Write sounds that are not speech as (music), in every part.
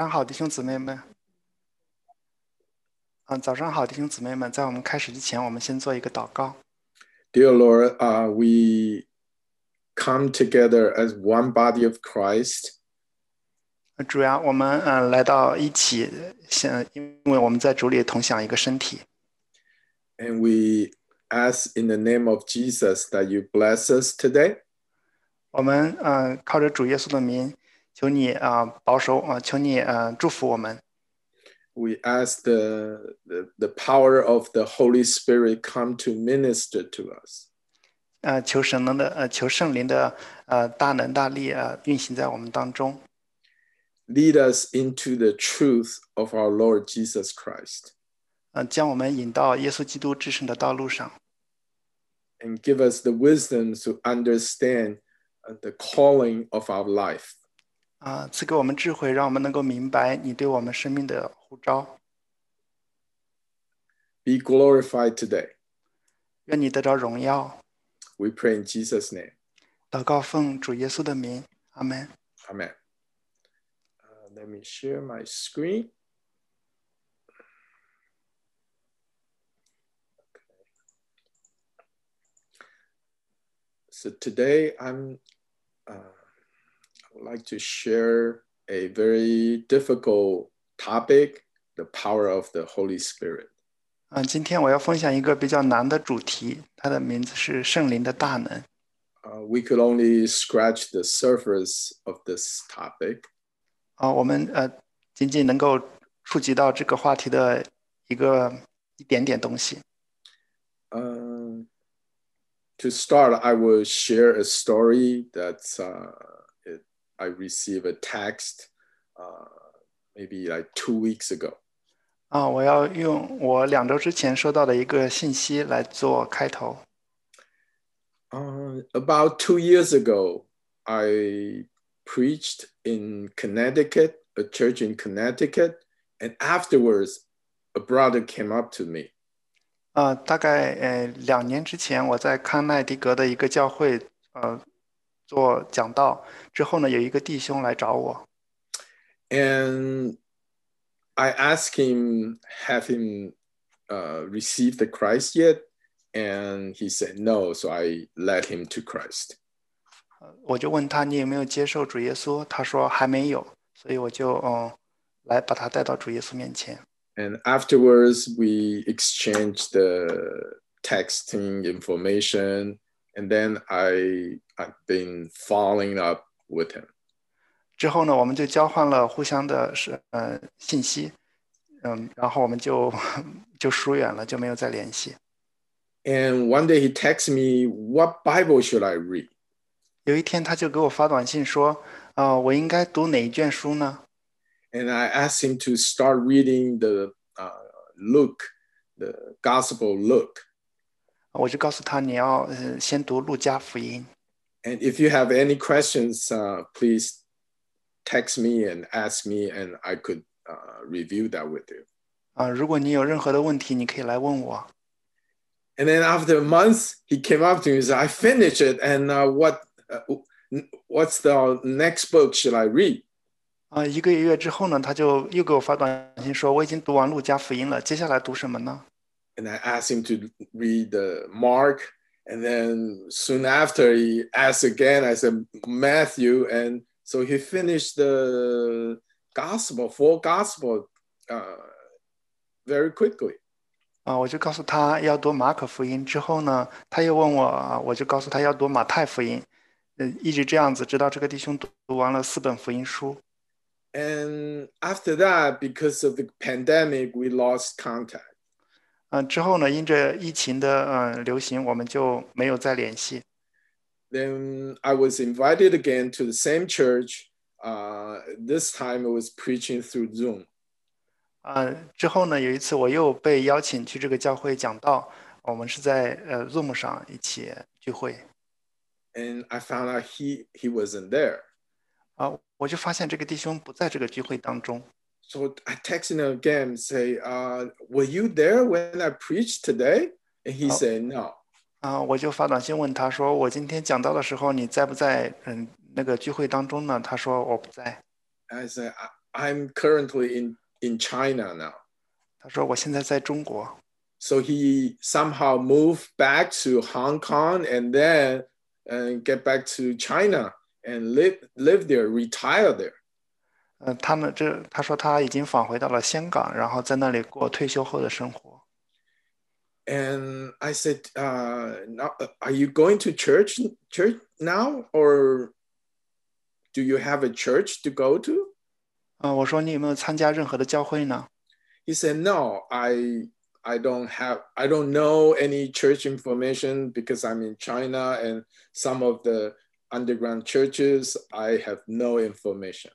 上好，弟兄姊妹们。嗯，早上好，弟兄姊妹们。在我们开始之前，我们先做一个祷告。 Dear Lord, uh, we come together as one body of Christ 呃主呀，我们嗯、呃来到一起，现因为我们在主里同享一个身体。 and we ask in the name of Jesus that you bless us today 我们嗯、呃靠着主耶稣的名， 求你啊、呃保守啊、呃求你呃祝福我们。 we ask the, the, the power of the Holy Spirit come to minister to us. 呃，求神能的呃求圣灵的呃大能大力呃运行在我们当中， Lead us into the truth of our Lord Jesus Christ 呃将我们引到耶稣基督至圣的道路上。 and give us the wisdom to understand uh, the calling of our life. 啊、赐给我们智慧，让我们能够明白你对我们生命的呼召。 Be glorified today. 愿你得着荣耀。 We pray in Jesus' name. 祷告奉主耶稣的名，阿门。 Amen. Uh, let me share my screen. So today I'm uh, I would like to share a very difficult topic, the power of the Holy Spirit. 嗯、今天我要分享一个比较难的主题，它的名字是圣灵的大能。 Uh, we could only scratch the surface of this topic, 啊、我们呃仅仅能够触及到这个话题的一个一点点东西。 Um, to start, I will share a story that's uh, it, I received a text uh, maybe like two weeks ago. 啊、我要用我两周之前收到的一个信息来做开头。 Uh, about two years ago, I preached in Connecticut, a church in Connecticut, and afterwards, a brother came up to me 呃，大概呃两年之前，我在康奈狄格的一个教会呃 做讲道，之后呢，有一个弟兄来找我， and I asked him, have him uh, received the Christ yet? And he said no. So I led him to Christ. 我就问他你有没有接受主耶稣，他说还没有，所以我就嗯来把他带到主耶稣面前。 And afterwards, we exchanged the texting information. And then I, I've been following up with him. 之后呢，我们就交换了互相的是呃信息，嗯，然后我们就就疏远了，就没有再联系。 And (laughs) one day he texted me, What Bible should I read? 有一天他就给我发短信说，呃，我应该读哪一卷书呢？ and I asked him to start reading the uh, Luke, the Gospel Luke. 我就告诉他你要呃先读路加福音。 And if you have any questions, uh, please text me and ask me, and I could uh, review that with you. 啊、如果你有任何的问题，你可以来问我。 And then after a month, he came up to me and said, "I finished it, and uh, what, uh, what's the next book should I read?" 啊、一个月之后呢，他就又给我发短信说，我已经读完路加福音了，接下来读什么呢？ And I asked him to read the Mark, and then soon after he asked again. I said Matthew, and so he finished the gospel, full gospel, uh, very quickly. 啊、我就告诉他要读马可福音。之后呢，他又问我，啊我就告诉他要读马太福音。呃，一直这样子，直到这个弟兄读读完了四本福音书。 And after that, because of the pandemic, we lost contact. 嗯、之后呢，因着疫情的嗯、呃流行，我们就没有再联系。Then I was invited again to the same church. Uh, this time it was preaching through Zoom. 呃，之后呢，有一次我又被邀请去这个教会讲道，我们是在呃 Zoom 上一起聚会 And I found out he, he wasn't there. 啊、我就发现这个弟兄不在这个聚会当中 So I texted him again, say, uh, were you there when I preached today? And he Oh. said, no. 啊、我就发短信问他说，我今天讲道的时候你在不在嗯那个聚会当中呢？他说我不在。 I said, I, I'm currently in in China now. 他说我现在在中国， So he somehow moved back to Hong Kong and then uh, get back to China and live live there, retire there. 呃，他们这他说他已经返回到了香港，然后在那里过退休后的生活。 And I said, uh, now, "Are you going to church church now, or do you have a church to go to?" 呃，我说你有没有参加任何的教会呢？ He said, "No, I I don't have I don't know any church information because I'm in China and some of the underground churches I have no information."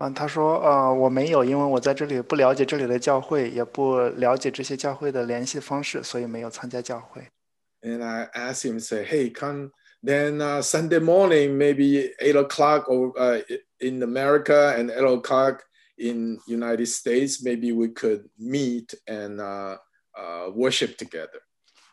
嗯，他说呃我没有，因为我在这里不了解这里的教会，也不了解这些教会的联系方式，所以没有参加教会。 And I asked him, say, "Hey, come then uh, Sunday morning, maybe eight o'clock or uh, in America and eight o'clock in United States, maybe we could meet and uh, uh, worship together."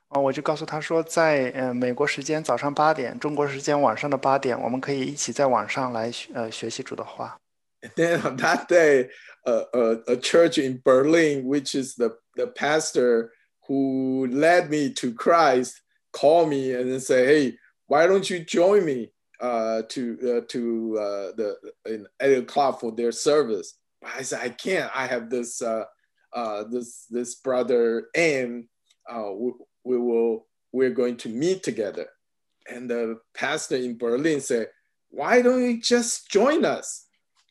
哦，我就告诉他说，在呃美国时间早上八点，中国时间晚上的八点，我们可以一起在网上来学呃学习主的话。 And then on that day, uh, uh, a church in Berlin, which is the, the pastor who led me to Christ, called me and then say, "Hey, why don't you join me uh, to uh, to uh, the in eight o'clock for their service?" But I said, "I can't. I have this uh, uh, this this brother, and we, we will we're going to meet together." And the pastor in Berlin said, "Why don't you just join us?"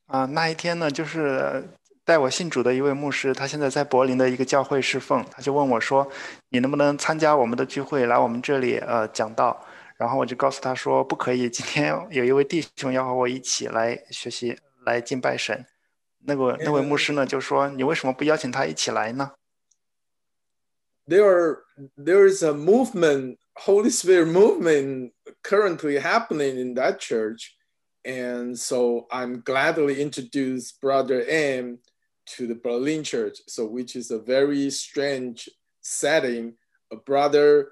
啊、那一天呢，就是带我信主的一位牧师，他现在在柏林的一个教会侍奉，他就问我说：“你能不能参加我们的聚会，来我们这里呃讲道？”然后我就告诉他说：“不可以，今天有一位弟兄要和我一起来学习，来敬拜神。”那个那位牧师呢就说：“你为什么不邀请他一起来呢 there are there is a movement holy spirit movement currently happening in that church and so i'm gladly introduce brother m to the berlin church so which is a very strange setting a brother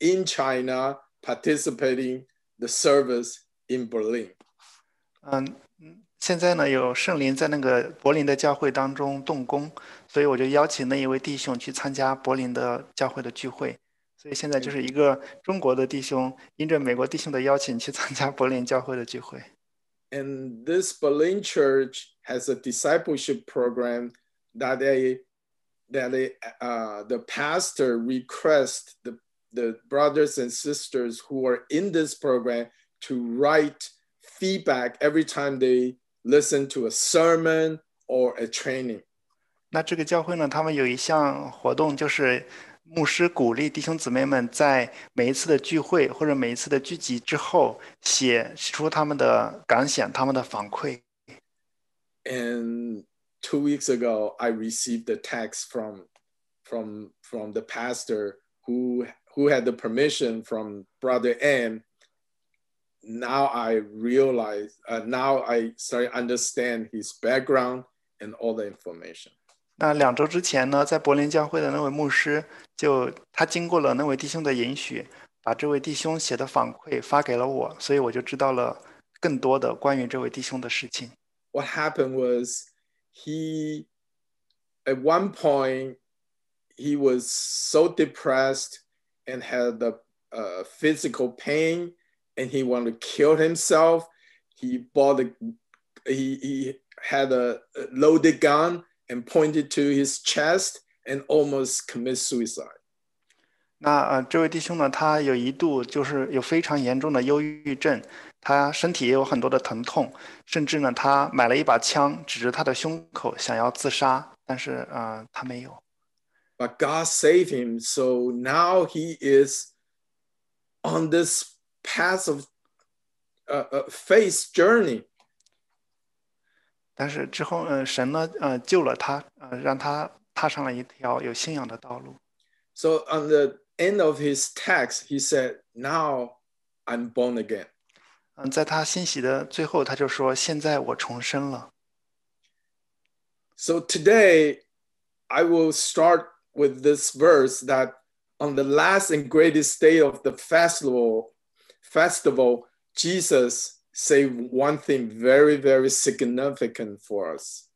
in china participating the service in berlin？” 嗯，嗯现在呢有圣灵在那个柏林的教会当中动工，所以我就邀请那一位弟兄去参加柏林的教会的聚会。所以现在就是一个中国的弟兄，因着美国弟兄的邀请去参加柏林教会的聚会。 and this berlin church has a discipleship program that they that they, uh, the pastor requests the, the brothers and sisters who are in this program to write feedback every time they listen to a sermon or a training. 那这个教会呢，他们有一项活动，就是 牧师鼓励弟兄姊妹们在每一次的聚会或者每一次的聚集之后，写出他们的感想、他们的反馈。 And two weeks ago, I received a text from from from the pastor who who had the permission from brother M. Now I realize, uh, now I start to understand his background and all the information. 那两周之前呢，在柏林教会的那位牧师就他经过了那位弟兄的允许，把这位弟兄写的反馈发给了我，所以我就知道了更多的关于这位弟兄的事情。 What happened was he, at one point, he was so depressed and had the uh, physical pain, and he wanted to kill himself. He bought a, he, he had a loaded gun and pointed to his chest and almost commit suicide. 那呃，这位弟兄呢，他有一度就是有非常严重的忧郁症，他身体也有很多的疼痛，甚至呢，他买了一把枪指着他的胸口想要自杀，但是呃，他没有。 But God saved him. So now he is on this path of uh, uh, faith journey. 但是之后，呃，神呢，呃，救了他，呃，让他踏上了一条有信仰的道路。 So on the end of his text, he said, Now I'm born again. 嗯，在他欣喜的最后，他就说：“现在我重生了。 So today, I will start with this verse that on the last and greatest day of the festival, festival, Jesus said one thing very, very significant for us.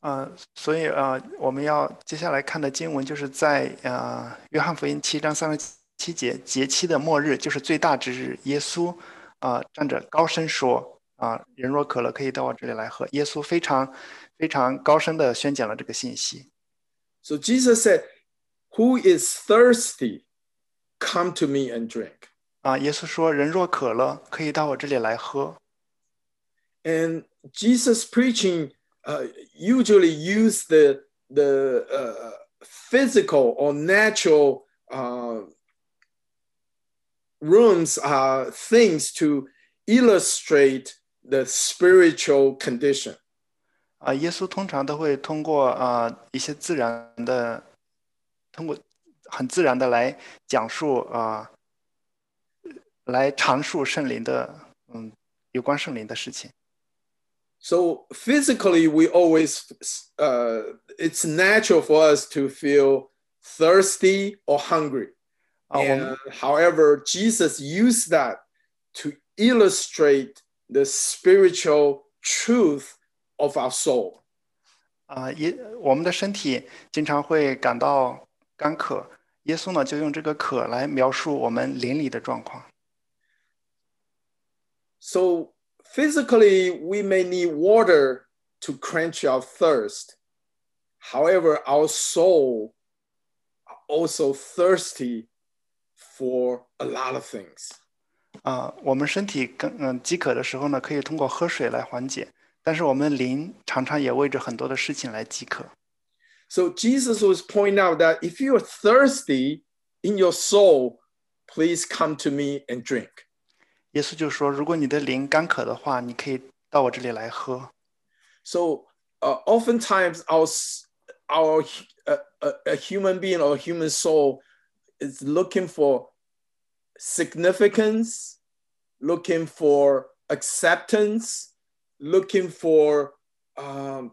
呃，所以呃，我们要接下来看的经文就是在呃约翰福音七章三十七节，节期的末日就是最大之日，耶稣啊、站着高声说啊、人若渴了，可以到我这里来喝。耶稣非常非常高声的宣讲了这个信息。 So Jesus said, Who is thirsty, come to me and drink. 啊，耶稣说：“人若渴了，可以到我这里来喝。 And Jesus preaching uh, usually use the, the uh, physical or natural uh, rooms, uh, things to illustrate the spiritual condition. ”啊，耶稣通常都会通过啊一些自然的，通过很自然的来讲述啊， 来阐述圣灵的嗯有关圣灵的事情。 So physically, we always, uh, it's natural for us to feel thirsty or hungry. 啊，我们 And however, Jesus used that to illustrate the spiritual truth of our soul. 啊耶，我们的身体经常会感到干渴，耶稣呢就用这个渴来描述我们灵里的状况。 So physically, we may need water to quench our thirst. However, our soul are also thirsty for a lot of things. 啊，我们身体更嗯饥渴的时候呢，可以通过喝水来缓解，但是我们灵常常也为着很多的事情来饥渴。 So Jesus was pointing out that if you're thirsty in your soul, please come to me and drink. 耶稣就说，如果你的灵干渴的话，你可以到我这里来喝。 So uh, oftentimes our s- our hu- a, a, a human being or a human soul is looking for significance, looking for acceptance, looking for um,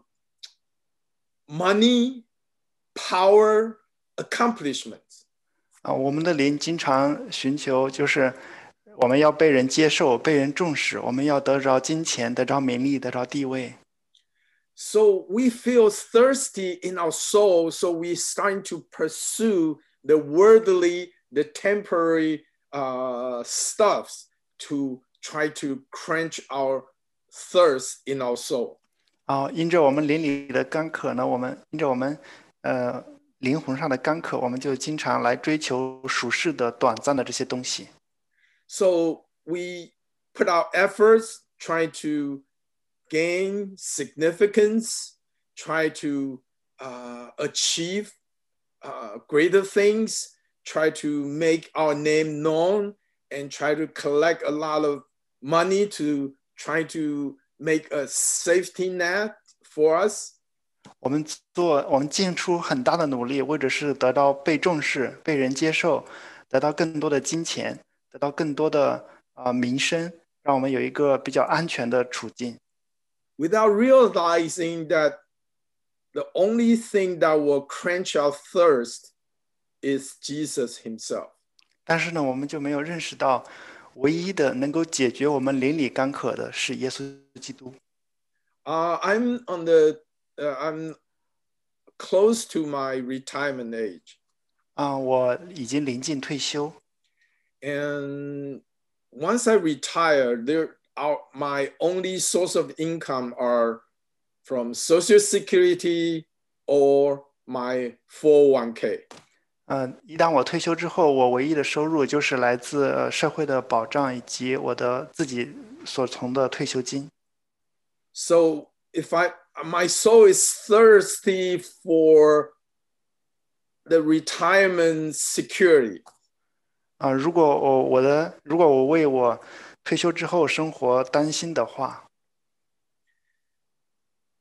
money, power, accomplishments. 啊，我们的灵经常寻求，就是 我们要被人接受、被人重视，我们要得着金钱、得着名利、得着地位。 So we feel thirsty in our soul. So we starting to pursue the worldly, the temporary uh, stuffs to try to quench our thirst in our soul. 啊，因着我们灵里的干渴呢，我们因着我们呃灵魂上的干渴，我们就经常来追求属世的、短暂的这些东西。 So we put our efforts trying to gain significance, try to uh, achieve uh, greater things, try to make our name known, and try to collect a lot of money to try to make a safety net for us. 我们做，我们尽出很大的努力，为的是得到被重视、被人接受，得到更多的金钱， 得到更多的啊、呃名声，让我们有一个比较安全的处境。 without realizing that the only thing that will quench our thirst is Jesus himself. 但是呢，我们就没有认识到，唯一的能够解决我们邻里干渴的是耶稣基督。 Uh, I'm on the, uh, I'm close to my retirement age. 啊、我已经临近退休， And once I retire, there are my only source of income are from Social Security or my 401k. 嗯、一旦我退休之后，我唯一的收入就是来自呃社会的保障以及我的自己所从的退休金。 So if I my soul is thirsty for the retirement security, 啊、如果我我的如果我为我退休之后生活担心的话，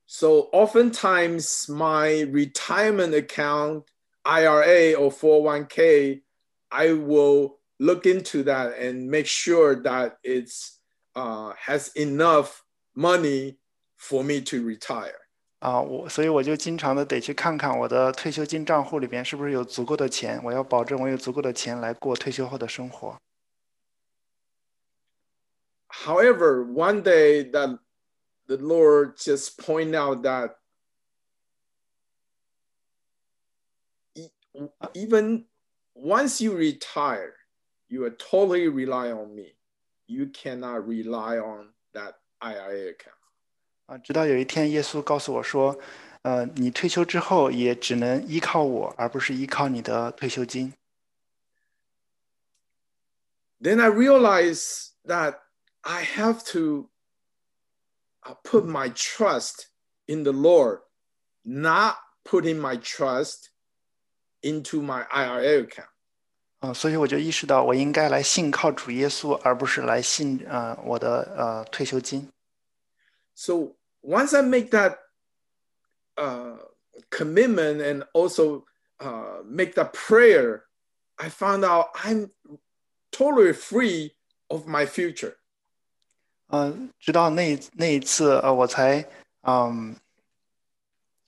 so oftentimes my retirement account, IRA or 401k, I will look into that and make sure that it's uh, has enough money for me to retire. 啊，我所以我就经常的得去看看我的退休金账户里边是不是有足够的钱，我要保证我有足够的钱来过退休后的生活。However, one day that the Lord just point out that even once you retire, you are totally rely on me. You cannot rely on that IRA account. 啊，直到有一天，耶稣告诉我说，呃，你退休之后也只能依靠我，而不是依靠你的退休金。 Then I realized that I have to uh, put my trust in the Lord, not putting my trust into my IRA account. 啊、所以我就意识到，我应该来信靠主耶稣，而不是来信呃我的呃退休金。 So once I make that uh, commitment and also uh, make that prayer, I found out I'm totally free of my future. 呃，直到那一那一次，呃，我才嗯，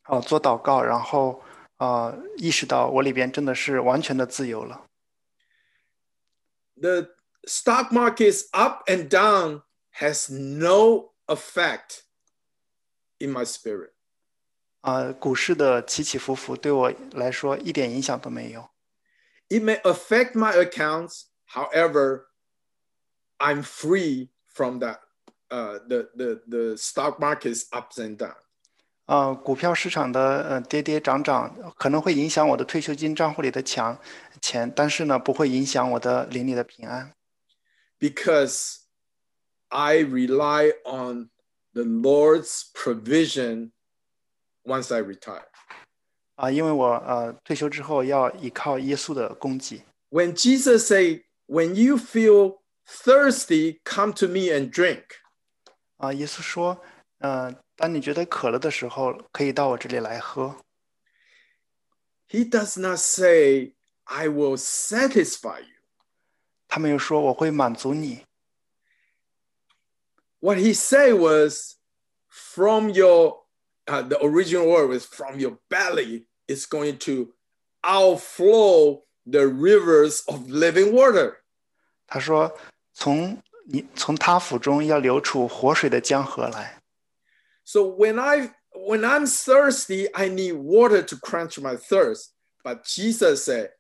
哦做祷告，然后呃意识到我里边真的是完全的自由了。 The stock market's up and down has no effect in my spirit. 啊、股市的起起伏伏对我来说一点影响都没有。 It may affect my accounts, however, I'm free from that. Uh, the, the, the stock market's ups and down. 呃，股票市场的呃跌跌涨涨可能会影响我的退休金账户里的强钱，但是呢，不会影响我的邻里的平安， because I rely on the Lord's provision once I retire. 啊、因为我呃退休之后要依靠耶稣的供给。 When Jesus said, "When you feel thirsty, come to me and drink," 啊、耶稣说，呃，当你觉得渴了的时候，可以到我这里来喝。 He does not say, "I will satisfy you." 他没有说我会满足你， What he said was, "From your," uh, the original word was "from your belly." It's going to outflow the rivers of living water. 他说从你从他腹中要流出活水的江河来。 So when I when I'm thirsty, I need water to quench my thirst. But Jesus said,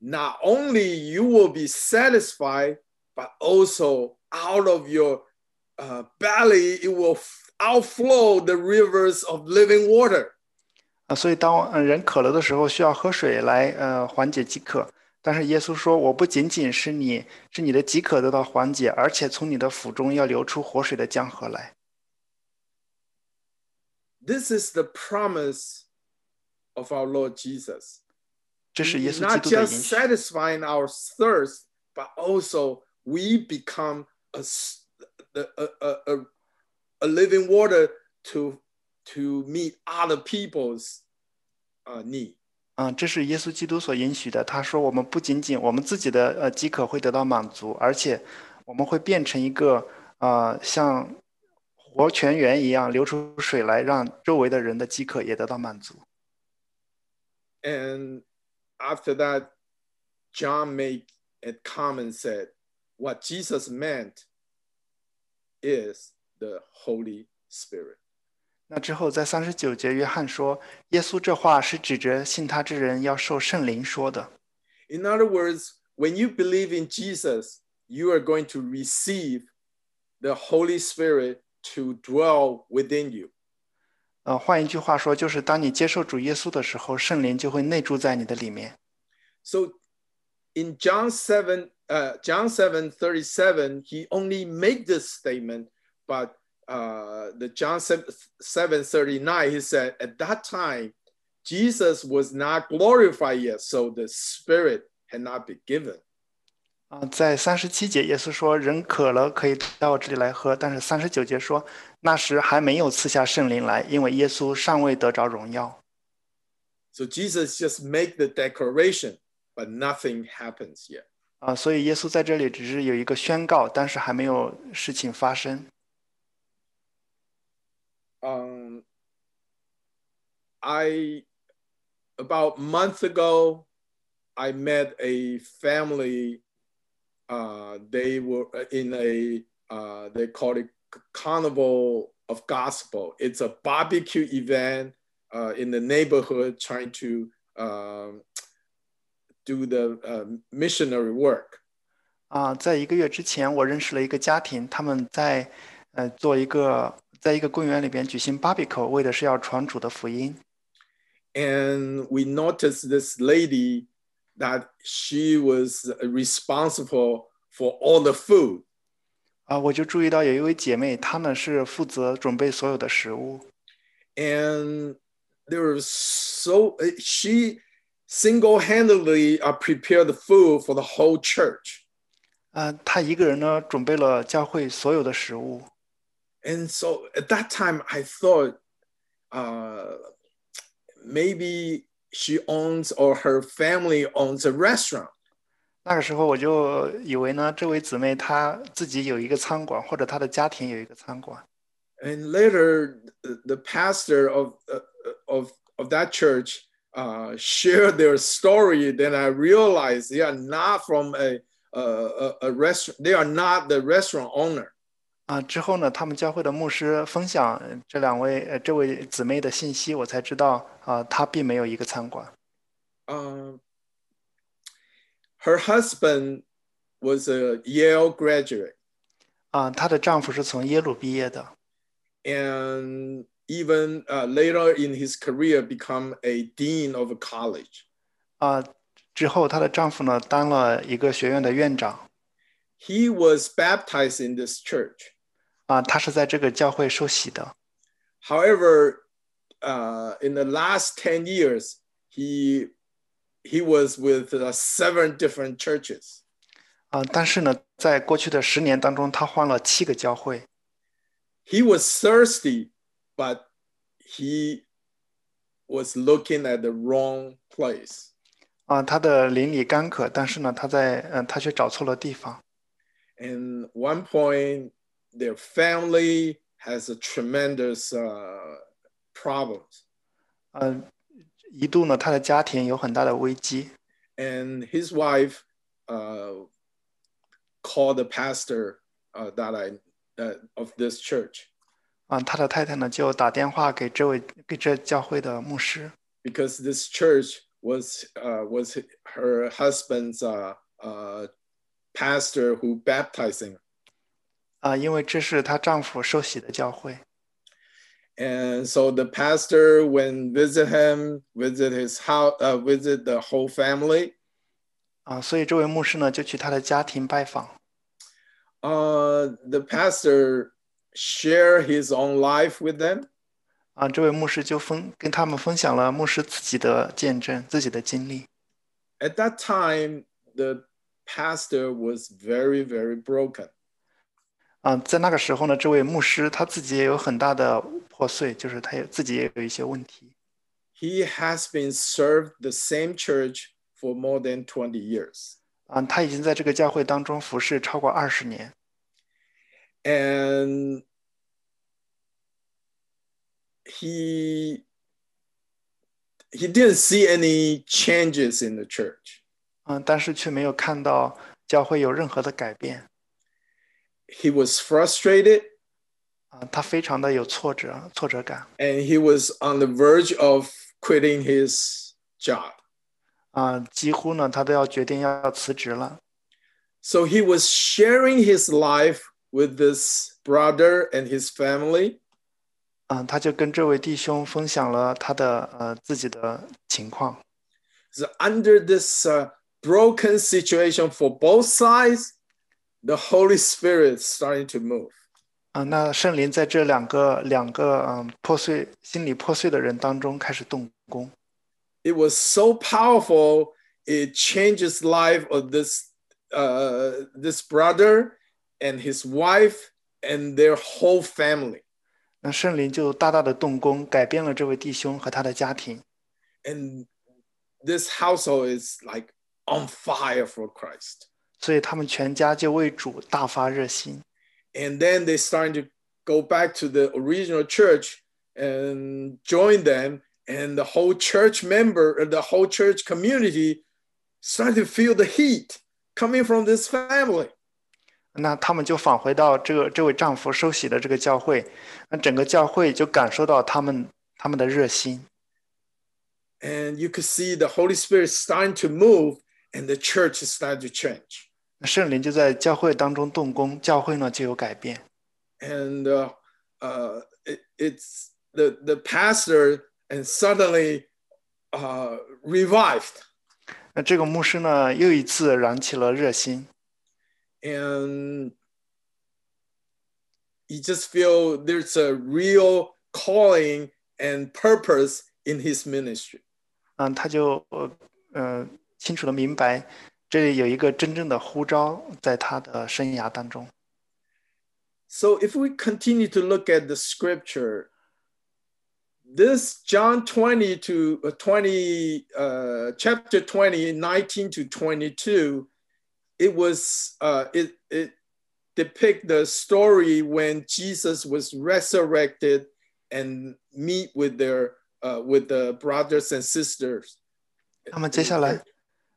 not only you will be satisfied, but also out of your uh, belly it will f- outflow the rivers of living water. 啊，所以当呃人渴了的时候，需要喝水来呃缓解饥渴。但是耶稣说，我不仅仅是你是你的饥渴得到缓解，而且从你的腹中要流出活水的江河来。 This is the promise of our Lord Jesus. 这是耶稣基 Not 督的 just 应许。 satisfying our thirst, but also we become a, s- a, a, a, a- a living water to, to meet other people's uh, need. 嗯，这是耶稣基督所应许的。他说，我们不仅仅我们自己的呃饥渴会得到满足，而且我们会变成一个呃像活泉源一样流出水来，让周围的人的饥渴也得到满足。 And after that, John made a comment said, what Jesus meant is the Holy Spirit. 那之后，在三十九节，约翰说，耶稣这话是指着信他之人要受圣灵说的。 In other words, when you believe in Jesus, you are going to receive the Holy Spirit to dwell within you. 呃，换一句话说，就是当你接受主耶稣的时候，圣灵就会内住在你的里面。 So in John 7, uh, John 7, 37, he only made this statement, but uh, the John 7, 7, 39, he said, at that time, Jesus was not glorified yet, so the Spirit had not been given. 啊、在三十七节，耶稣说：“人渴了，可以到我这里来喝。”但是三十九节说，那时还没有赐下圣灵来，因为耶稣尚未得着荣耀。 So Jesus just make the declaration, but nothing happens yet. 啊、所以耶稣在这里只是有一个宣告，但是还没有事情发生。 um, I about a month ago, I met a family. Uh, they were in a uh, they call it Carnival of Gospel. It's a barbecue event uh, in the neighborhood, trying to um, do the uh, missionary work. 啊，在一个月之前，我认识了一个家庭，他们在呃做一个，在一个公园里边举行 barbecue，为的是要传主的福音。 And we noticed this lady that she was responsible for all the food. 啊，我就注意到有一位姐妹，她呢是负责准备所有的食物。 And there was so uh, she single-handedly uh, prepared the food for the whole church. 啊，她一个人呢准备了教会所有的食物。 And so at that time, I thought uh, maybe she owns or her family owns a restaurant. 那个时候我就以为呢，这位姊妹她自己有一个餐馆，或者她的家庭有一个餐馆。 And later, the, the pastor of, uh, of, of that church uh, shared their story. Then I realized they are not from a, a, a, a restaurant, they are not the restaurant owner. 啊，之后呢，他们教会的牧师分享呃这两位呃这位姊妹的信息，我才知道啊，她并没有一个餐馆。 Uh, her husband was a Yale graduate. 啊，她的丈夫是从耶鲁毕业的。 and even uh, later in his career become a dean of a college. 啊，之后她的丈夫呢当了一个学院的院长。 He was baptized in this church. 啊，他是在这个教会受洗的。 However, uh, in the last 10 years, he, he was with uh, seven different churches. 啊，但是呢，在过去的十年当中，他换了七个教会。 He was thirsty, but he was looking at the wrong place. 啊，他的邻里干渴，但是呢，他在嗯、呃，他却找错了地方。 And one point, their family has a tremendous uh, problems. 嗯、一度呢，他的家庭有很大的危机。 And his wife uh, called the pastor uh, that I uh, of this church 啊，他的太太呢就打电话给这位给这教会的牧师。 because this church was uh, was her husband's uh, uh, pastor who baptized him. 啊，因为这是她丈夫受洗的教会。 And so the pastor, when visit him, visit his house, uh, visit the whole family. 啊，所以这位牧师呢就去他的家庭拜访。 Uh, the pastor share his own life with them, 啊，这位牧师就分跟他们分享了牧师自己的见证、自己的经历。 at that time the pastor was very very broken 啊，在那个时候呢，这位牧师他自己也有很大的破碎，就是他也自己也有一些问题。 he has been served the same church for more than 20 years 啊，他已经在这个教会当中服侍超过二十年。 and he he didn't see any changes in the church 嗯，但是却没有看到教会有任何的改变。 he was frustrated 啊，他非常的有挫折、挫折感。 and he was on the verge of quitting his job 啊，几乎呢，他都要决定要辞职了。 So he was sharing his life with this brother and his family. 嗯，他就跟这位弟兄分享了他的呃自己的情况。 So under this uh, broken situation for both sides, the Holy Spirit starting to move. 啊，那圣灵在这两个两个嗯破碎心理破碎的人当中开始动工。 It was so powerful. It changes life of this uh, this brother and his wife and their whole family. 那圣灵就大大的动工，改变了这位弟兄和他的家庭。 And this household is like on fire for Christ. 所以他们全家就为主大发热心。 and then they starting to go back to the original church and join them and the whole church member uh, the whole church community started to feel the heat coming from this family 那他们就返回到这个这位丈夫受洗的这个教会，那整个教会就感受到他们他们的热心。 and you could see the holy spirit starting to move and the church started to change. 那圣灵就在教会当中动工，教会呢就有改变。 And uh, uh, it, it's the, the pastor and suddenly uh, revived. 那这个牧师呢，又一次燃起了热心， And you just feel there's a real calling and purpose in his ministry. 嗯，他就呃呃清楚的明白，这里有一个真正的呼召在他的生涯当中。 So if we continue to look at the scripture, this John 20 to uh, 20, uh, chapter 20, 19 to 22, it was, uh, it, it depict the story when Jesus was resurrected and meet with their, uh, with the brothers and sisters. 那么接下来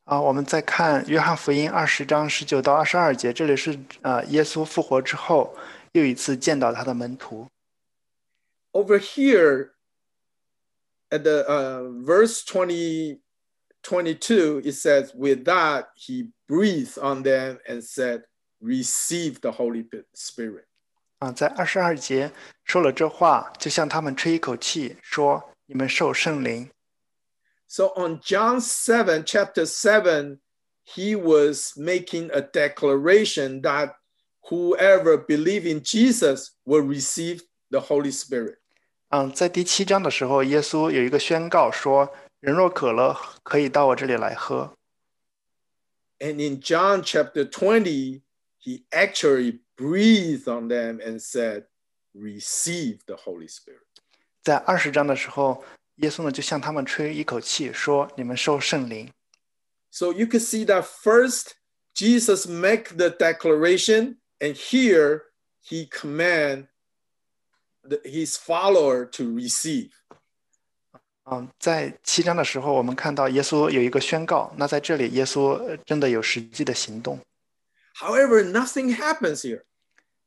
啊，我们再看约翰福音二十章十九到二十二节，这里是呃耶稣复活之后又一次见到他的门徒。 over here at the uh, verse 20 22 it says with that he breathed on them and said receive the holy P- spirit 啊，在二十二节说了这话，就向他们吹一口气，说：“你们受圣灵。 so on john 7 chapter 7 he was making a declaration that whoever believe in jesus will receive the holy spirit ”嗯，在第七章的时候，耶稣有一个宣告说：“ 人若渴了，可以到我这里来喝。 And in John chapter 20, he actually breathed on them and said, Receive the Holy Spirit. ”在二十章的时候，耶稣呢就向他们吹一口气，说：“你们受圣灵。 So you can see that first, Jesus make the declaration, and here he command the, his follower to receive. ” 嗯，在七章的时候，我们看到耶稣有一个宣告。那在这里，耶稣呃真的有实际的行动。 However, nothing happens here.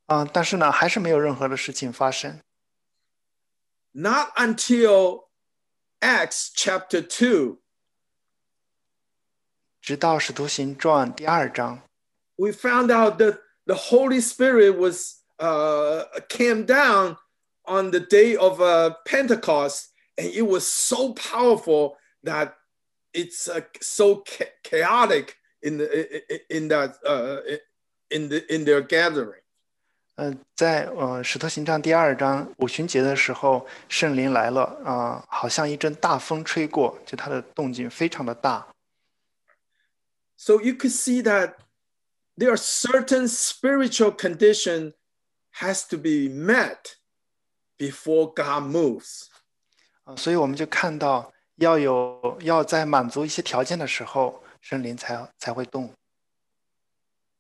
啊、但是呢，还是没有任何的事情发生。 Not until Acts chapter 2, 直到《使徒行传》第二章， we found out that the Holy Spirit was uh, came down on the day of uh, Pentecost, and it was so powerful that it's uh, so cha- chaotic in the in that uh, in the in their gathering. 呃，在呃《使徒行传》第二章五旬节的时候，圣灵来了，啊、好像一阵大风吹过，就它的动静非常的大。 So you could see that there are certain spiritual condition has to be met before God moves. 啊、所以我们就看到要有要在满足一些条件的时候，圣灵才才会动。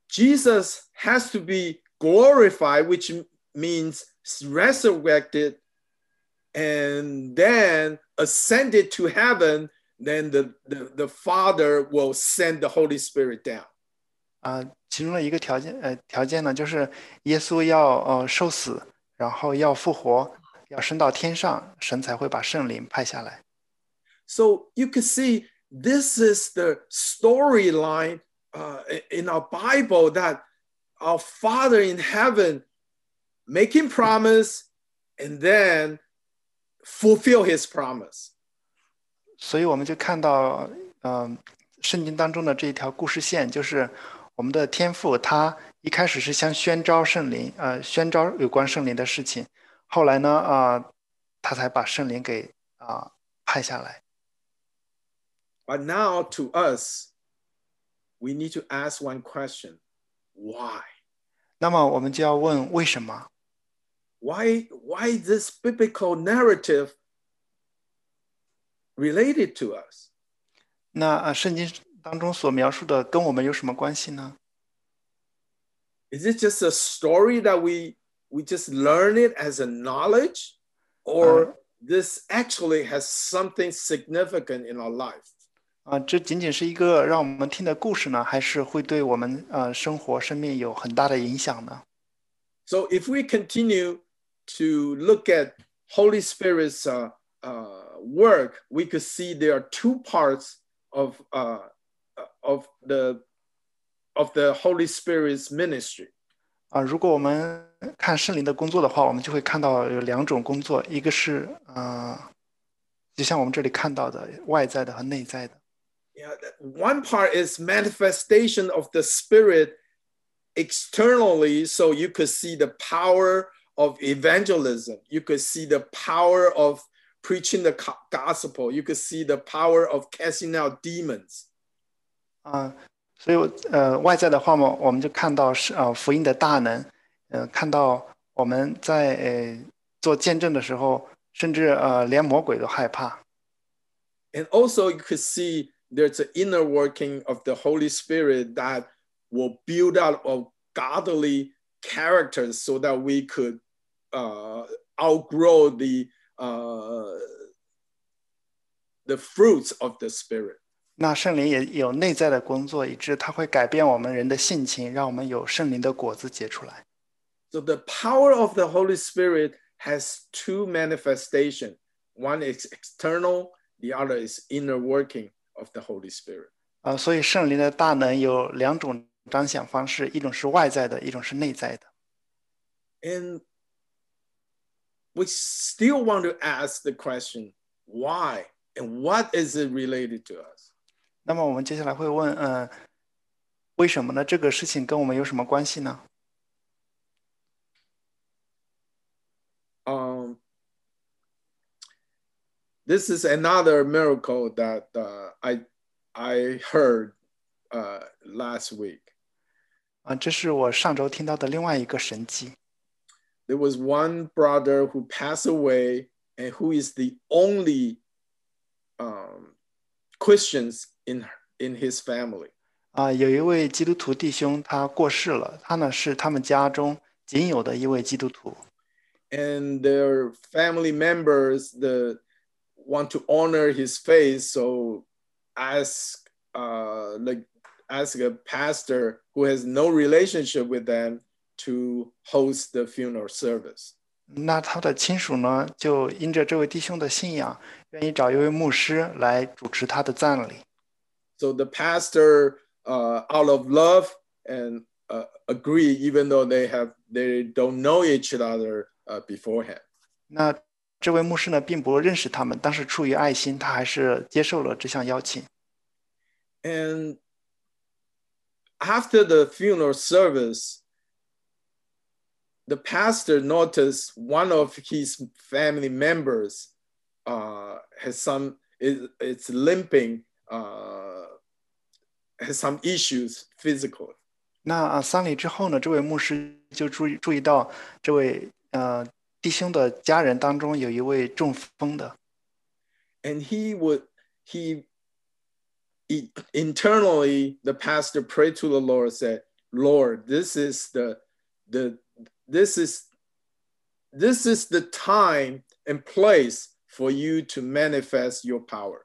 Jesus has to be glorified, which m- means resurrected and then ascended to heaven. Then the, the, the Father will send the Holy Spirit down. 啊、其中的一个条件，呃，条件呢，就是耶稣要呃受死，然后要复活， 要升到天上，神才会把圣灵派下来。 So you can see this is the storyline uh, in our Bible that our Father in heaven making promise and then fulfill his promise. 所以我们就看到，嗯、圣经当中的这一条故事线，就是我们的天父他一开始是想宣召圣灵，呃，宣召有关圣灵的事情， 后来呢，啊、他才把圣灵给啊、派下来。 But now to us, we need to ask one question why? 那么我们就要问为什么？ Why, why this biblical narrative related to us? 那啊，圣经当中所描述的跟我们有什么关系呢？ Is it just a story that we we just learn it as a knowledge, or this actually has something significant in our life? 啊，这仅仅是一个让我们听的故事呢，还是会对我们呃生活、生命有很大的影响呢？ So if we continue to look at Holy Spirit's uh, uh, work, we could see there are two parts of uh, uh, of the of the Holy Spirit's ministry. 啊，如果我们看圣灵的工作的话，我们就会看到有两种工作，一个是呃，就像我们这里看到的外在的和内在的。 Yeah, that- one part is manifestation of the Spirit externally, so you could see the power of evangelism. You could see the power of preaching the co- gospel. You could see the power of casting out demons. 啊， 所以我呃外在的话嘛，我们就看到是呃福音的大能，呃看到我们在呃做见证的时候，甚至呃连魔鬼都害怕。 And also, you could see there's an inner working of the Holy Spirit that will build out of godly characters so that we could uh, outgrow the uh, the fruits of the Spirit. 那圣灵也有内在的工作，以致它会改变我们人的性情，让我们有圣灵的果子结出来。 So the power of the Holy Spirit has two manifestations. One is external, the other is inner working of the Holy Spirit. 啊、所以圣灵的大能有两种彰显方式，一种是外在的，一种是内在的。 And we still want to ask the question, why and what is it related to us? 那么我们接下来会问，嗯、为什么呢？这个事情跟我们有什么关系呢？ Um, this is another miracle that uh, I I heard uh, last week. 啊、这是我上周听到的另外一个神迹。 There was one brother who passed away and who is the only um, Christians in in his family. 啊、有一位基督徒弟兄他过世了，他呢是他们家中仅有的一位基督徒。 and their family members the want to honor his faith so ask uh like ask a pastor who has no relationship with them to host the funeral service 那他的亲属呢，就因着这位弟兄的信仰，愿意找一位牧师来主持他的葬礼。 so the pastor uh out of love and uh, agree even though they have they don't know each other uh, beforehand 那这位牧师呢，并不认识他们，但是出于爱心，他还是接受了这项邀请。 And after the funeral service, the pastor noticed one of his family members uh, has some is it's limping, uh, has some issues physically. 那啊，丧礼之后呢，这位牧师就注意注意到这位呃弟兄的家人当中有一位中风的， And he would he, he internally the pastor prayed to the Lord said, Lord, this is the the this is this is the time and place for you to manifest your power.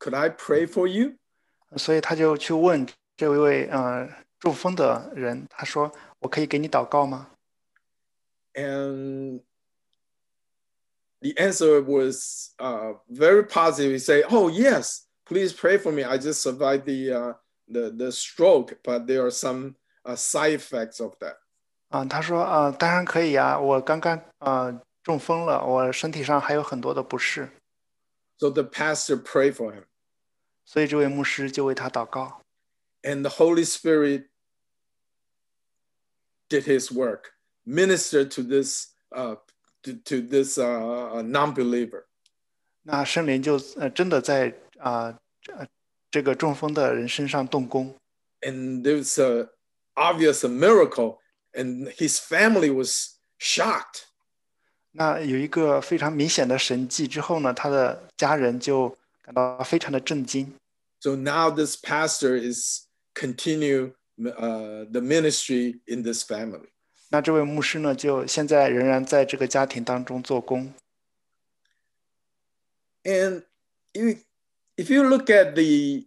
could I pray for you? 所以他就去问这位呃中风的人，他说：“我可以给你祷告吗 And the answer was uh, very positive. He say, "Oh yes, please pray for me. I just survived the uh, the the stroke, but there are some uh, side effects of that." 啊，他说：“啊，当然可以啊，我刚刚呃中风了，我身体上还有很多的不适。 So the pastor prayed for him, ” 所以这位牧师就为他祷告。 and the Holy Spirit did His work, ministered to this uh, to, to this uh, non-believer. 那圣灵就呃真的在啊这、呃这个中风的人身上动工 and there's a obvious a miracle and his family was shocked 那有一个非常明显的神迹之后呢，他的家人就 感到非常的震惊 So now this pastor is continue uh, the ministry in this family. 那这位牧师呢，就现在仍然在这个家庭当中做工。 And if, if you look at the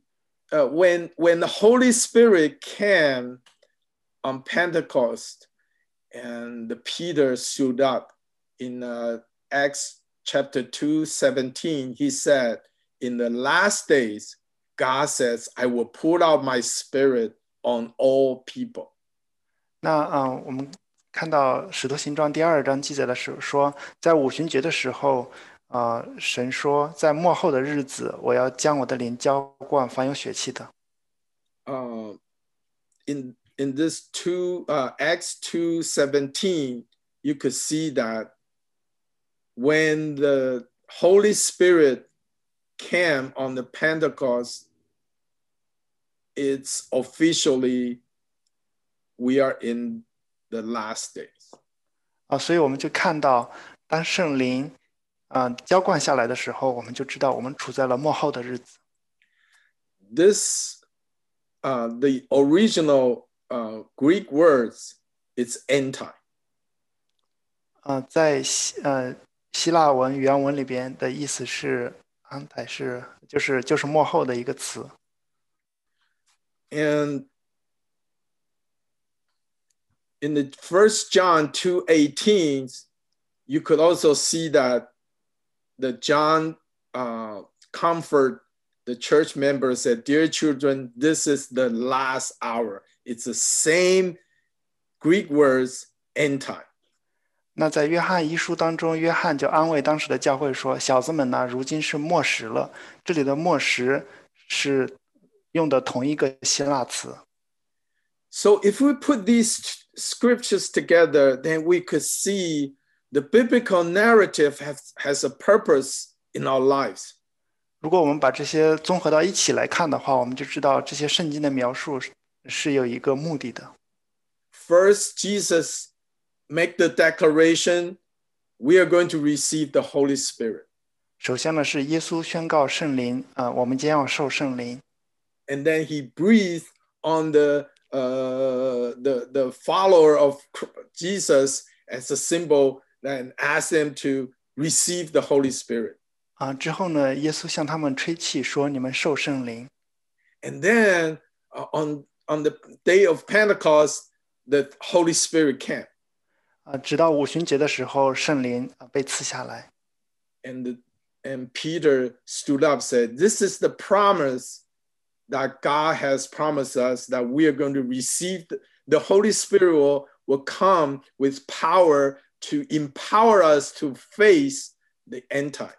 uh, when when the Holy Spirit came on Pentecost, and the Peter stood up in uh, Acts chapter 2, 17, he said, In the last days, God says, I will pour out my spirit on all people. 那啊、呃我们看到《使徒行传》第二章记载的时候说，在五旬节的时候，啊、神说，在末后的日子，我要将我的灵浇灌凡有血气的。 Uh, in in this two uh, Acts 2 17, you could see that when the Holy Spirit came on the Pentecost, it's officially we are in the last days. 啊，所以我们就看到，当圣灵啊、浇灌下来的时候，我们就知道我们处在了末后的日子。 This uh, the original uh, Greek words it's end time. 啊、在希呃希腊文原文里边的意思是 安泰是就是就是末后的一个词。 And in the first John 2:18, you could also see that the John uh, comfort the church members said, Dear children, this is the last hour. It's the same Greek words end time. 那在约翰一书当中，约翰就安慰当时的教会说：“小子们呢，如今是末时了。”这里的末时是用的同一个希腊词。So if we put these scriptures together, then we could see the biblical narrative has, has a purpose in our lives. 如果我们把这些综合到一起来看的话，我们就知道这些圣经的描述是是有一个目的的。First, Jesus make the declaration, we are going to receive the Holy Spirit. 首先呢，是耶稣宣告圣灵，啊、我们将要受圣灵。 And then he breathed on the uh, the the follower of Jesus as a symbol and asked them to receive the Holy Spirit. 啊，之后呢，耶稣向他们吹气说：“你们受圣灵。 And then uh, on on the day of Pentecost, the Holy Spirit came. ” 啊，直到五旬节的时候，圣灵啊被赐下来。 And the, and Peter stood up said, "This is the promise that God has promised us that we are going to receive the, the Holy Spirit will, will come with power to empower us to face the end time."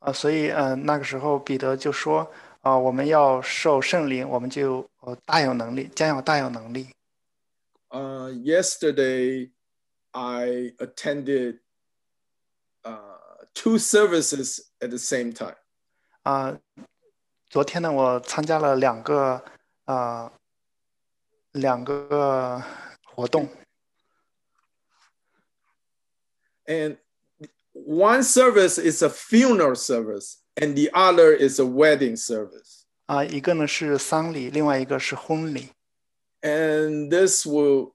啊，所以呃，那个时候彼得就说：“啊，我们要受圣灵，我们就呃大有能力，将要大有能力。 Uh, yesterday, I attended uh, two services at the same time. ”啊，昨天呢，我参加了两个啊两个活动。 And one service is a funeral service, and the other is a wedding service. 啊，一个呢是丧礼，另外一个是婚礼。 And this will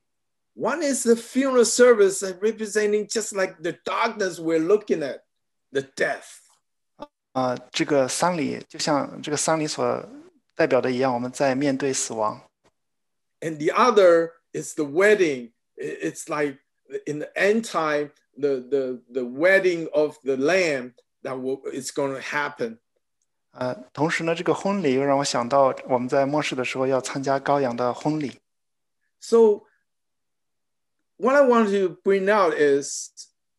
One is the funeral service that representing just like the darkness we're looking at, the death. 啊、这个丧礼就像这个丧礼所代表的一样，我们在面对死亡。 And the other is the wedding. I- It's like in the end time, the the the wedding of the lamb that will, is going to happen. 呃，同时呢，这个婚礼又让我想到我们在末世的时候要参加羔羊的婚礼。 So what I want to bring out is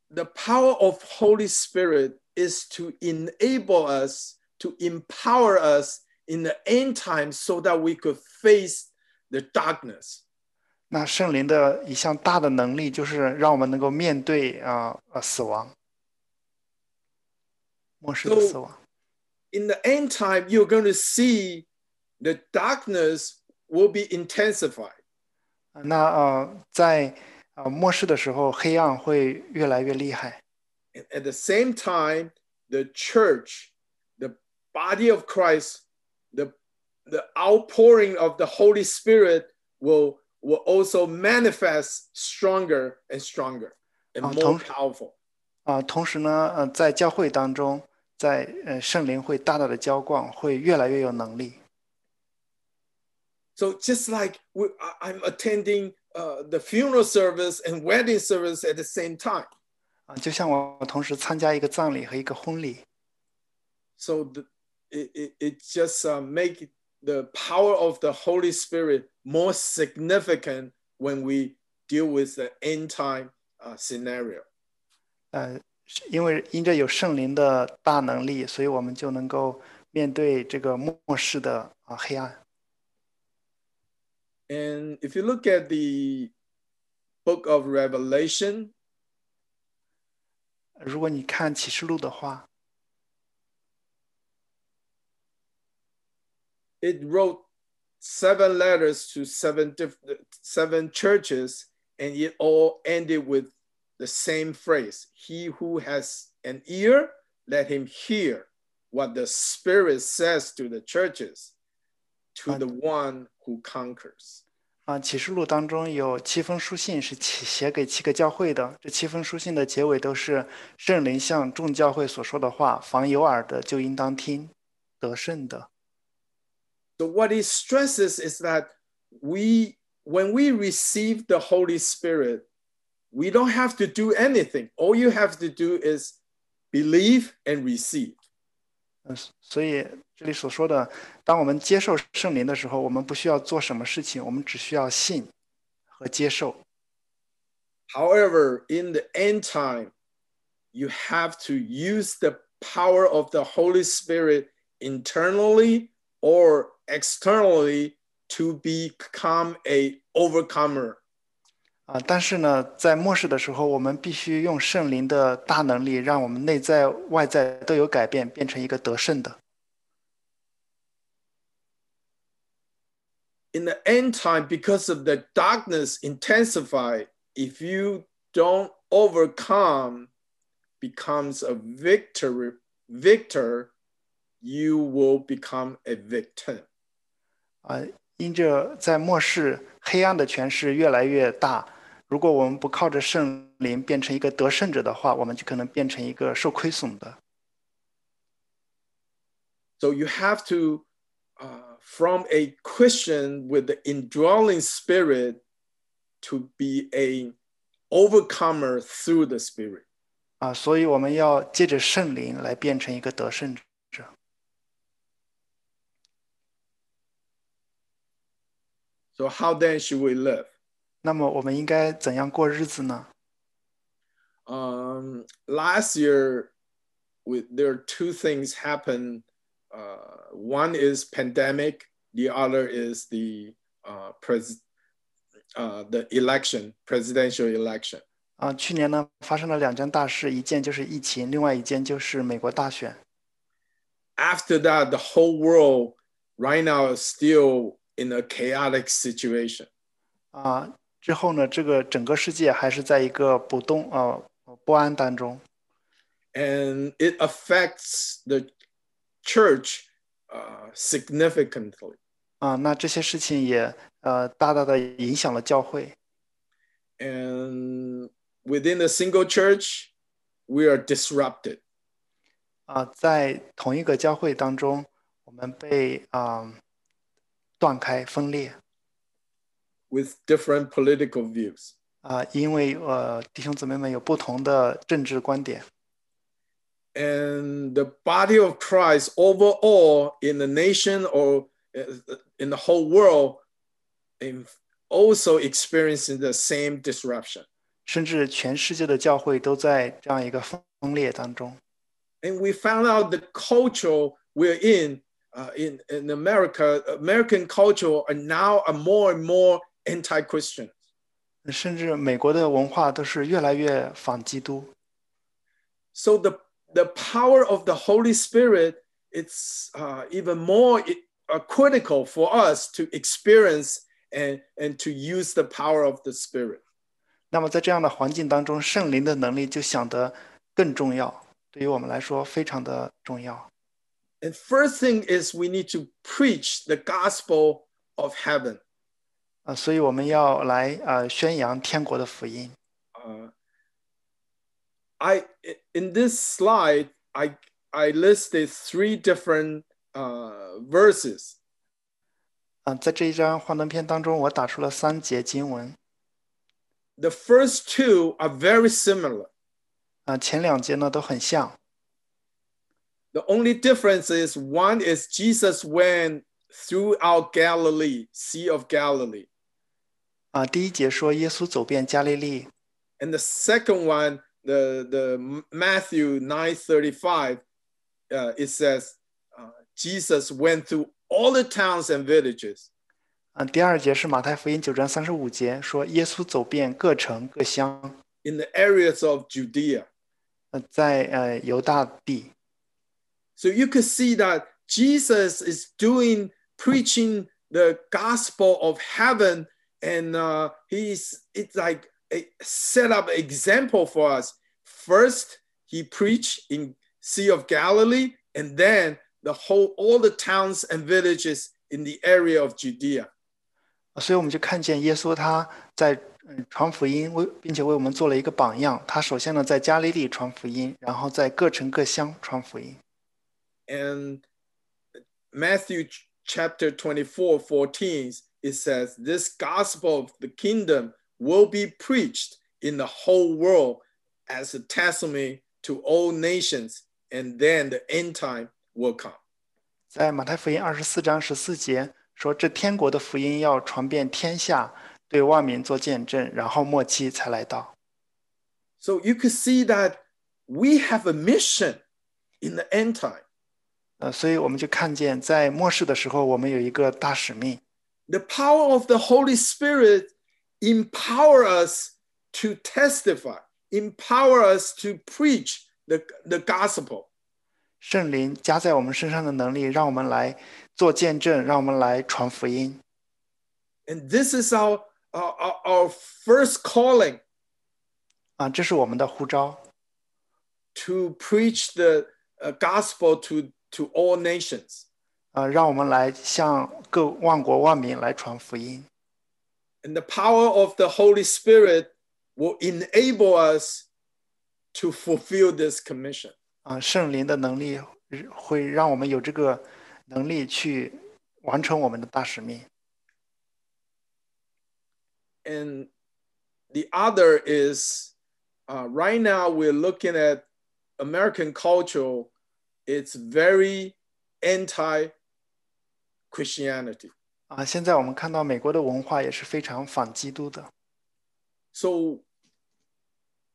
the power of Holy Spirit is to enable us to empower us in the end time so that we could face the darkness. 那圣灵的一项大的能力，就是让我们能够面对啊呃死亡，末世的死亡。 In the end time, you're going to see the darkness will be intensified. 那呃，在 呃末世的时候，黑暗会越来越厉害。 And at the same time, the church, the body of Christ, the, the outpouring of the Holy Spirit will, will also manifest stronger and stronger and Oh, more don't- powerful. 啊、同时呢，呃，在教会当中，在呃圣灵会大大的浇灌，会越来越有能力。 So just like we, I- I'm attending uh, the funeral service and wedding service at the same time. 啊，就像我同时参加一个葬礼和一个婚礼， So the, it, it, it just uh, make the power of the Holy Spirit more significant when we deal with the end time uh, scenario. 呃，是因为因着有圣灵的大能力，所以我们就能够面对这个末世的啊黑暗。 And if you look at the book of Revelation, 如果你看启示录的话， it wrote seven letters to seven different seven churches and it all ended with the same phrase he who has an ear let him hear what the spirit says to the churches to the one who conquers 啊，启示录当中有七封书信是写写给七个教会的。这七封书信的结尾都是圣灵向众教会所说的话，凡有耳的就应当听，得胜的。 so what he stresses is that we when we receive the holy spirit we don't have to do anything all you have to do is believe and receive 嗯，所以这里所说的，当我们接受圣灵的时候，我们不需要做什么事情，我们只需要信和接受。 However, in the end time, you have to use the power of the Holy Spirit internally or externally to become a overcomer. 啊，但是呢，在末世的时候，我们必须用圣灵的大能力，让我们内在外在都有改变，变成一个得胜的。 In the end time, because of the darkness intensify, if you don't overcome, becomes a victor, victor, you will become a victim. 啊， 因着在末世黑暗的权势越来越大，如果我们不靠着圣灵变成一个得胜者的话，我们就可能变成一个受亏损的。 So you have to, uh, from a Christian with the indwelling spirit, to be a overcomer through the spirit. 啊，所以我们要借着圣灵来变成一个得胜者。 So how then should we live? 那么我们应该怎样过日子呢？ Um, last year, with, there are two things happen. Uh, one is pandemic. The other is the uh, pres- uh, the election, presidential election. 啊，去年呢发生了两件大事，一件就是疫情，另外一件就是美国大选。 after that, the whole world right now is still in a chaotic situation. 啊，之后呢，这个整个世界还是在一个不动呃不安当中。 And it affects the church uh, significantly. 啊，那这些事情也呃大大的影响了教会。 And within a single church, we are disrupted. 啊，在同一个教会当中，我们被啊 断开分裂 with different political views. 啊，因为呃弟兄姊妹们有不同的政治观点 And the body of Christ overall in the nation or uh, in the whole world in- also experiencing the same disruption. 甚至全世界的教会都在这样一个分裂当中 And we found out the culture we're in uh, in in America, American culture are now are more and more anti-Christian. 甚至美国的文化都是越来越反基督。 So the the power of the Holy Spirit it's uh, even more uh, critical for us to experience and and to use the power of the Spirit. 那么在这样的环境当中，圣灵的能力就显得更重要，对于我们来说非常的重要。 And first thing is we need to preach the gospel of heaven. 啊，所以我们要来呃宣扬天国的福音。 Uh, I in this slide I I listed three different uh, verses. 啊，在这一张幻灯片当中，我打出了三节经文。 The first two are very similar. 啊，前两节呢都很像。 The only difference is one is Jesus went throughout Galilee, Sea of Galilee. 啊，第一节说耶稣走遍加利利， And the second one, the, the Matthew 9:35, uh, it says uh, Jesus went through all the towns and villages. 啊，第二节是马太福音九章三十五节说耶稣走遍各城各乡， in the areas of Judea. 呃，在呃犹大地。 So you could see that Jesus is doing preaching the gospel of heaven, and uh, he's it's like a set up example for us. First, he preached in Sea of Galilee, and then the whole all the towns and villages in the area of Judea. 所以我们就看见耶稣他在嗯传福音，为并且为我们做了一个榜样。他首先呢在加利利传福音，然后在各城各乡传福音。 And Matthew ch- chapter 24, 14, it says, This gospel of the kingdom will be preached in the whole world as a testimony to all nations, and then the end time will come. 在马太福音二十四章十四节说：“这天国的福音要传遍天下，对万民做见证，然后末期才来到。 So you could see that we have a mission in the end time. ” 呃，所以我们就看见在末世的时候，我们有一个大使命。 The power of the Holy Spirit empower us to testify, empower us to preach the, the gospel. 圣灵加在我们身上的能力，让我们来做见证，让我们来传福音。 And this is our, our, our, our first calling 啊，这是我们的呼召， to preach the uh, gospel to, to all nations. 啊，让我们来向各万国万民来传福音。 And the power of the Holy Spirit will enable us to fulfill this commission. 啊，圣灵的能力会让我们有这个能力去完成我们的大使命。 And the other is uh, right now we're looking at American culture, it's very anti Christianity. 啊，现在我们看到美国的文化也是非常反基督的。 So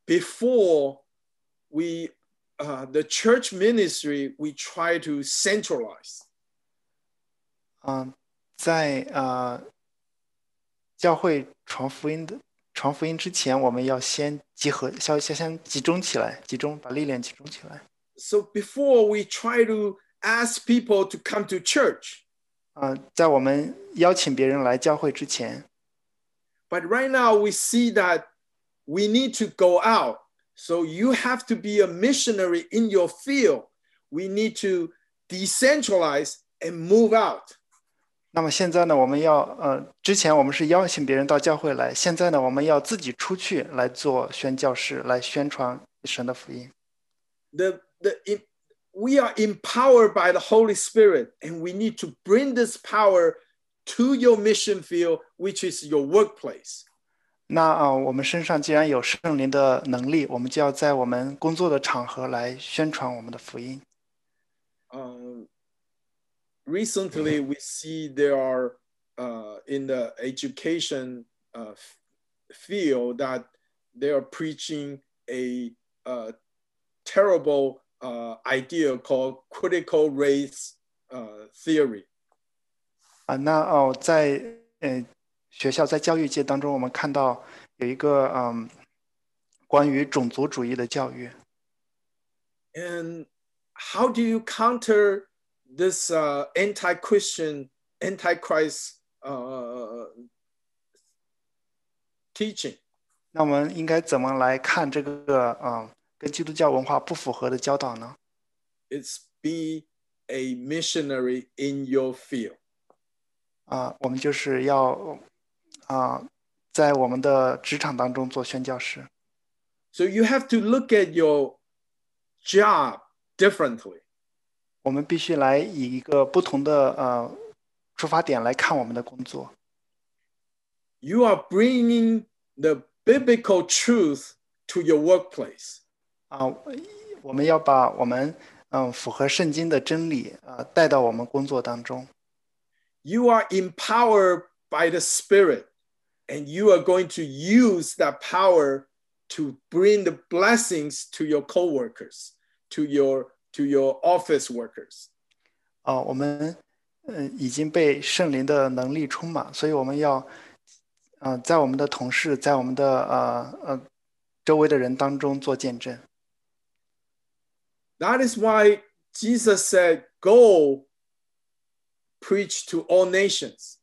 before we, uh, the church ministry, we try to centralize. 嗯，在呃教会传福音的传福音之前，我们要先集合，先先先集中起来，集中把力量集中起来。 So before we try to ask people to come to church, 啊、在我们邀请别人来教会之前， but right now we see that we need to go out. So you have to be a missionary in your field. We need to decentralize and move out. 那么现在呢，我们要呃，之前我们是邀请别人到教会来，现在呢，我们要自己出去来做宣教士，来宣传神的福音。 The, the, it, we are empowered by the Holy Spirit, and we need to bring this power to your mission field, which is your workplace. 那啊、我们身上既然有圣灵的能力，我们就要在我们工作的场合来宣传我们的福音。 um, recently we see there are uh, in the education uh, f- field that they are preaching a, uh terrible uh, idea called critical race uh, theory. 啊，那哦，在呃学校在教育界当中，我们看到有一个嗯关于种族主义的教育。 And how do you counter this uh, anti-Christian, anti-Christ uh, teaching? 那我们应该怎么来看这个嗯 跟基督教文化不符合的教导呢？ It's be a missionary in your field. 啊，我们就是要啊在我们的职场当中做宣教师。 So you have to look at your job differently. 我们必须来以一个不同的呃出发点来看我们的工作。 You are bringing the biblical truth to your workplace. 啊，我们要把我们嗯符合圣经的真理啊带到我们工作当中。 You are empowered by the Spirit, and you are going to use that power to bring the blessings to your coworkers, to your to your office workers. 啊，我们嗯已经被圣灵的能力充满，所以我们要嗯、呃在我们的同事，在我们的呃呃周围的人当中做见证。 That is why Jesus said, "Go preach to all nations."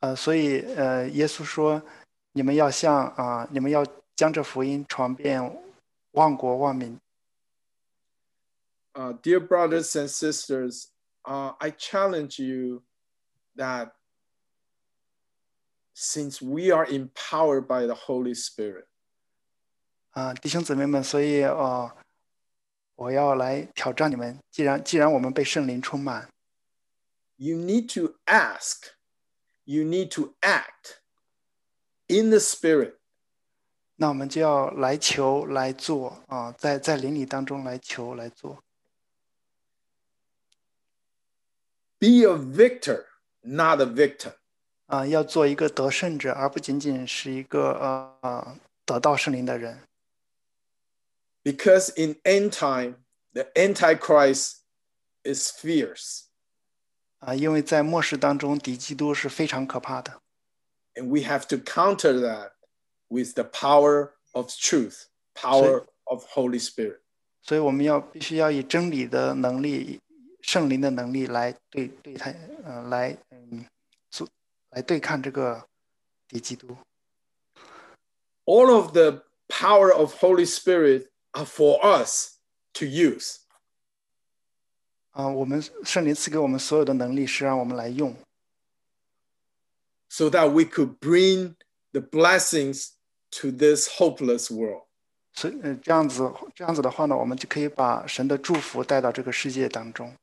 呃，所以呃，耶稣说，你们要向啊、你们要将这福音传遍万国万民。 uh, dear brothers and sisters, uh, I challenge you that since we are empowered by the Holy Spirit, 啊、弟兄姊妹们，所以呃， 我要来挑战你们。既然既然我们被圣灵充满， you need to ask, you need to act in the Spirit. 那我们就要来求来做啊、在在灵里当中来求来做。 Be a victor, not a victim. 啊、要做一个得胜者，而不仅仅是一个呃呃得到圣灵的人。 Because in end time, the Antichrist is fierce. 啊、因为在末世当中，敌基督是非常可怕的。 And we have to counter that with the power of truth, power of Holy Spirit. 所以我们要必须要以真理的能力、圣灵的能力来对对他，呃，来嗯，做来对抗这个敌基督。 all of the power of Holy Spirit are for us to use. 啊、我们圣灵赐给我们所有的能力是让我们来用， so that we could bring the blessings to this hopeless world. 所以呃这样子这样子的话呢，我们就可以把神的祝福带到这个世界当中。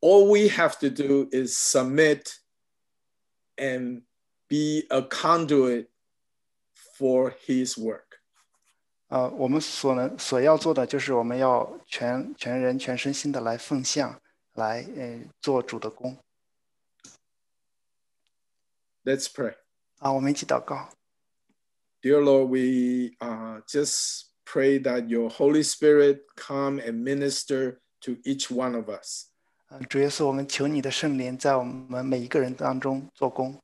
All we have to do is submit and be a conduit for his work. 呃，我们所能所要做的就是我们要全全人全身心的来奉献，来呃做主的工 Let's pray. 啊。我们一起祷告。 Dear Lord, we uh, just pray that your Holy Spirit come and minister to each one of us. 嗯，主耶稣，我们求你的圣灵在我们每一个人当中做工，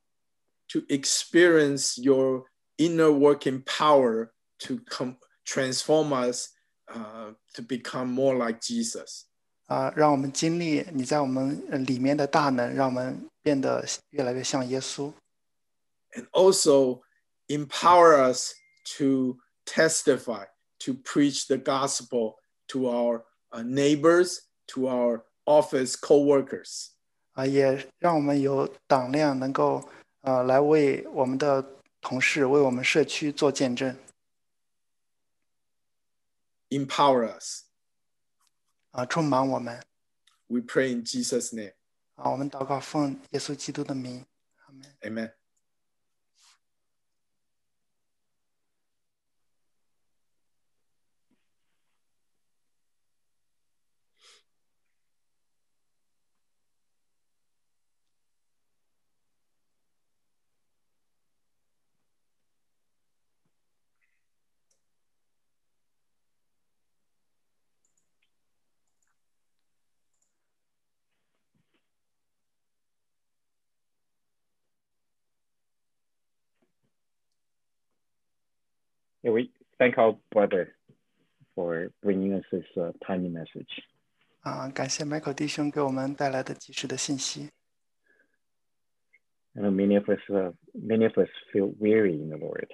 to experience your inner working power to come transform us uh, to become more like Jesus. 啊，让我们经历你在我们呃里面的大能，让我们变得越来越像耶稣。 And also empower us to testify, to preach the gospel to our uh, neighbors, to our office co-workers. 啊，也让我们有胆量，能够呃来为我们的同事、为我们社区做见证。 Empower us. 啊，充满我们 We pray in Jesus' name. 啊！我们祷告，奉耶稣基督的名，阿门。 Amen. Yeah, we thank our brother for bringing us this uh, timely message. 啊，感谢 Michael 弟兄给我们带来的及时的信息。 I know many of us, uh, many of us feel weary in the Lord.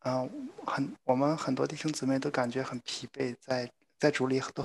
啊，很我们很多弟兄姊妹都感觉很疲惫，在在主里都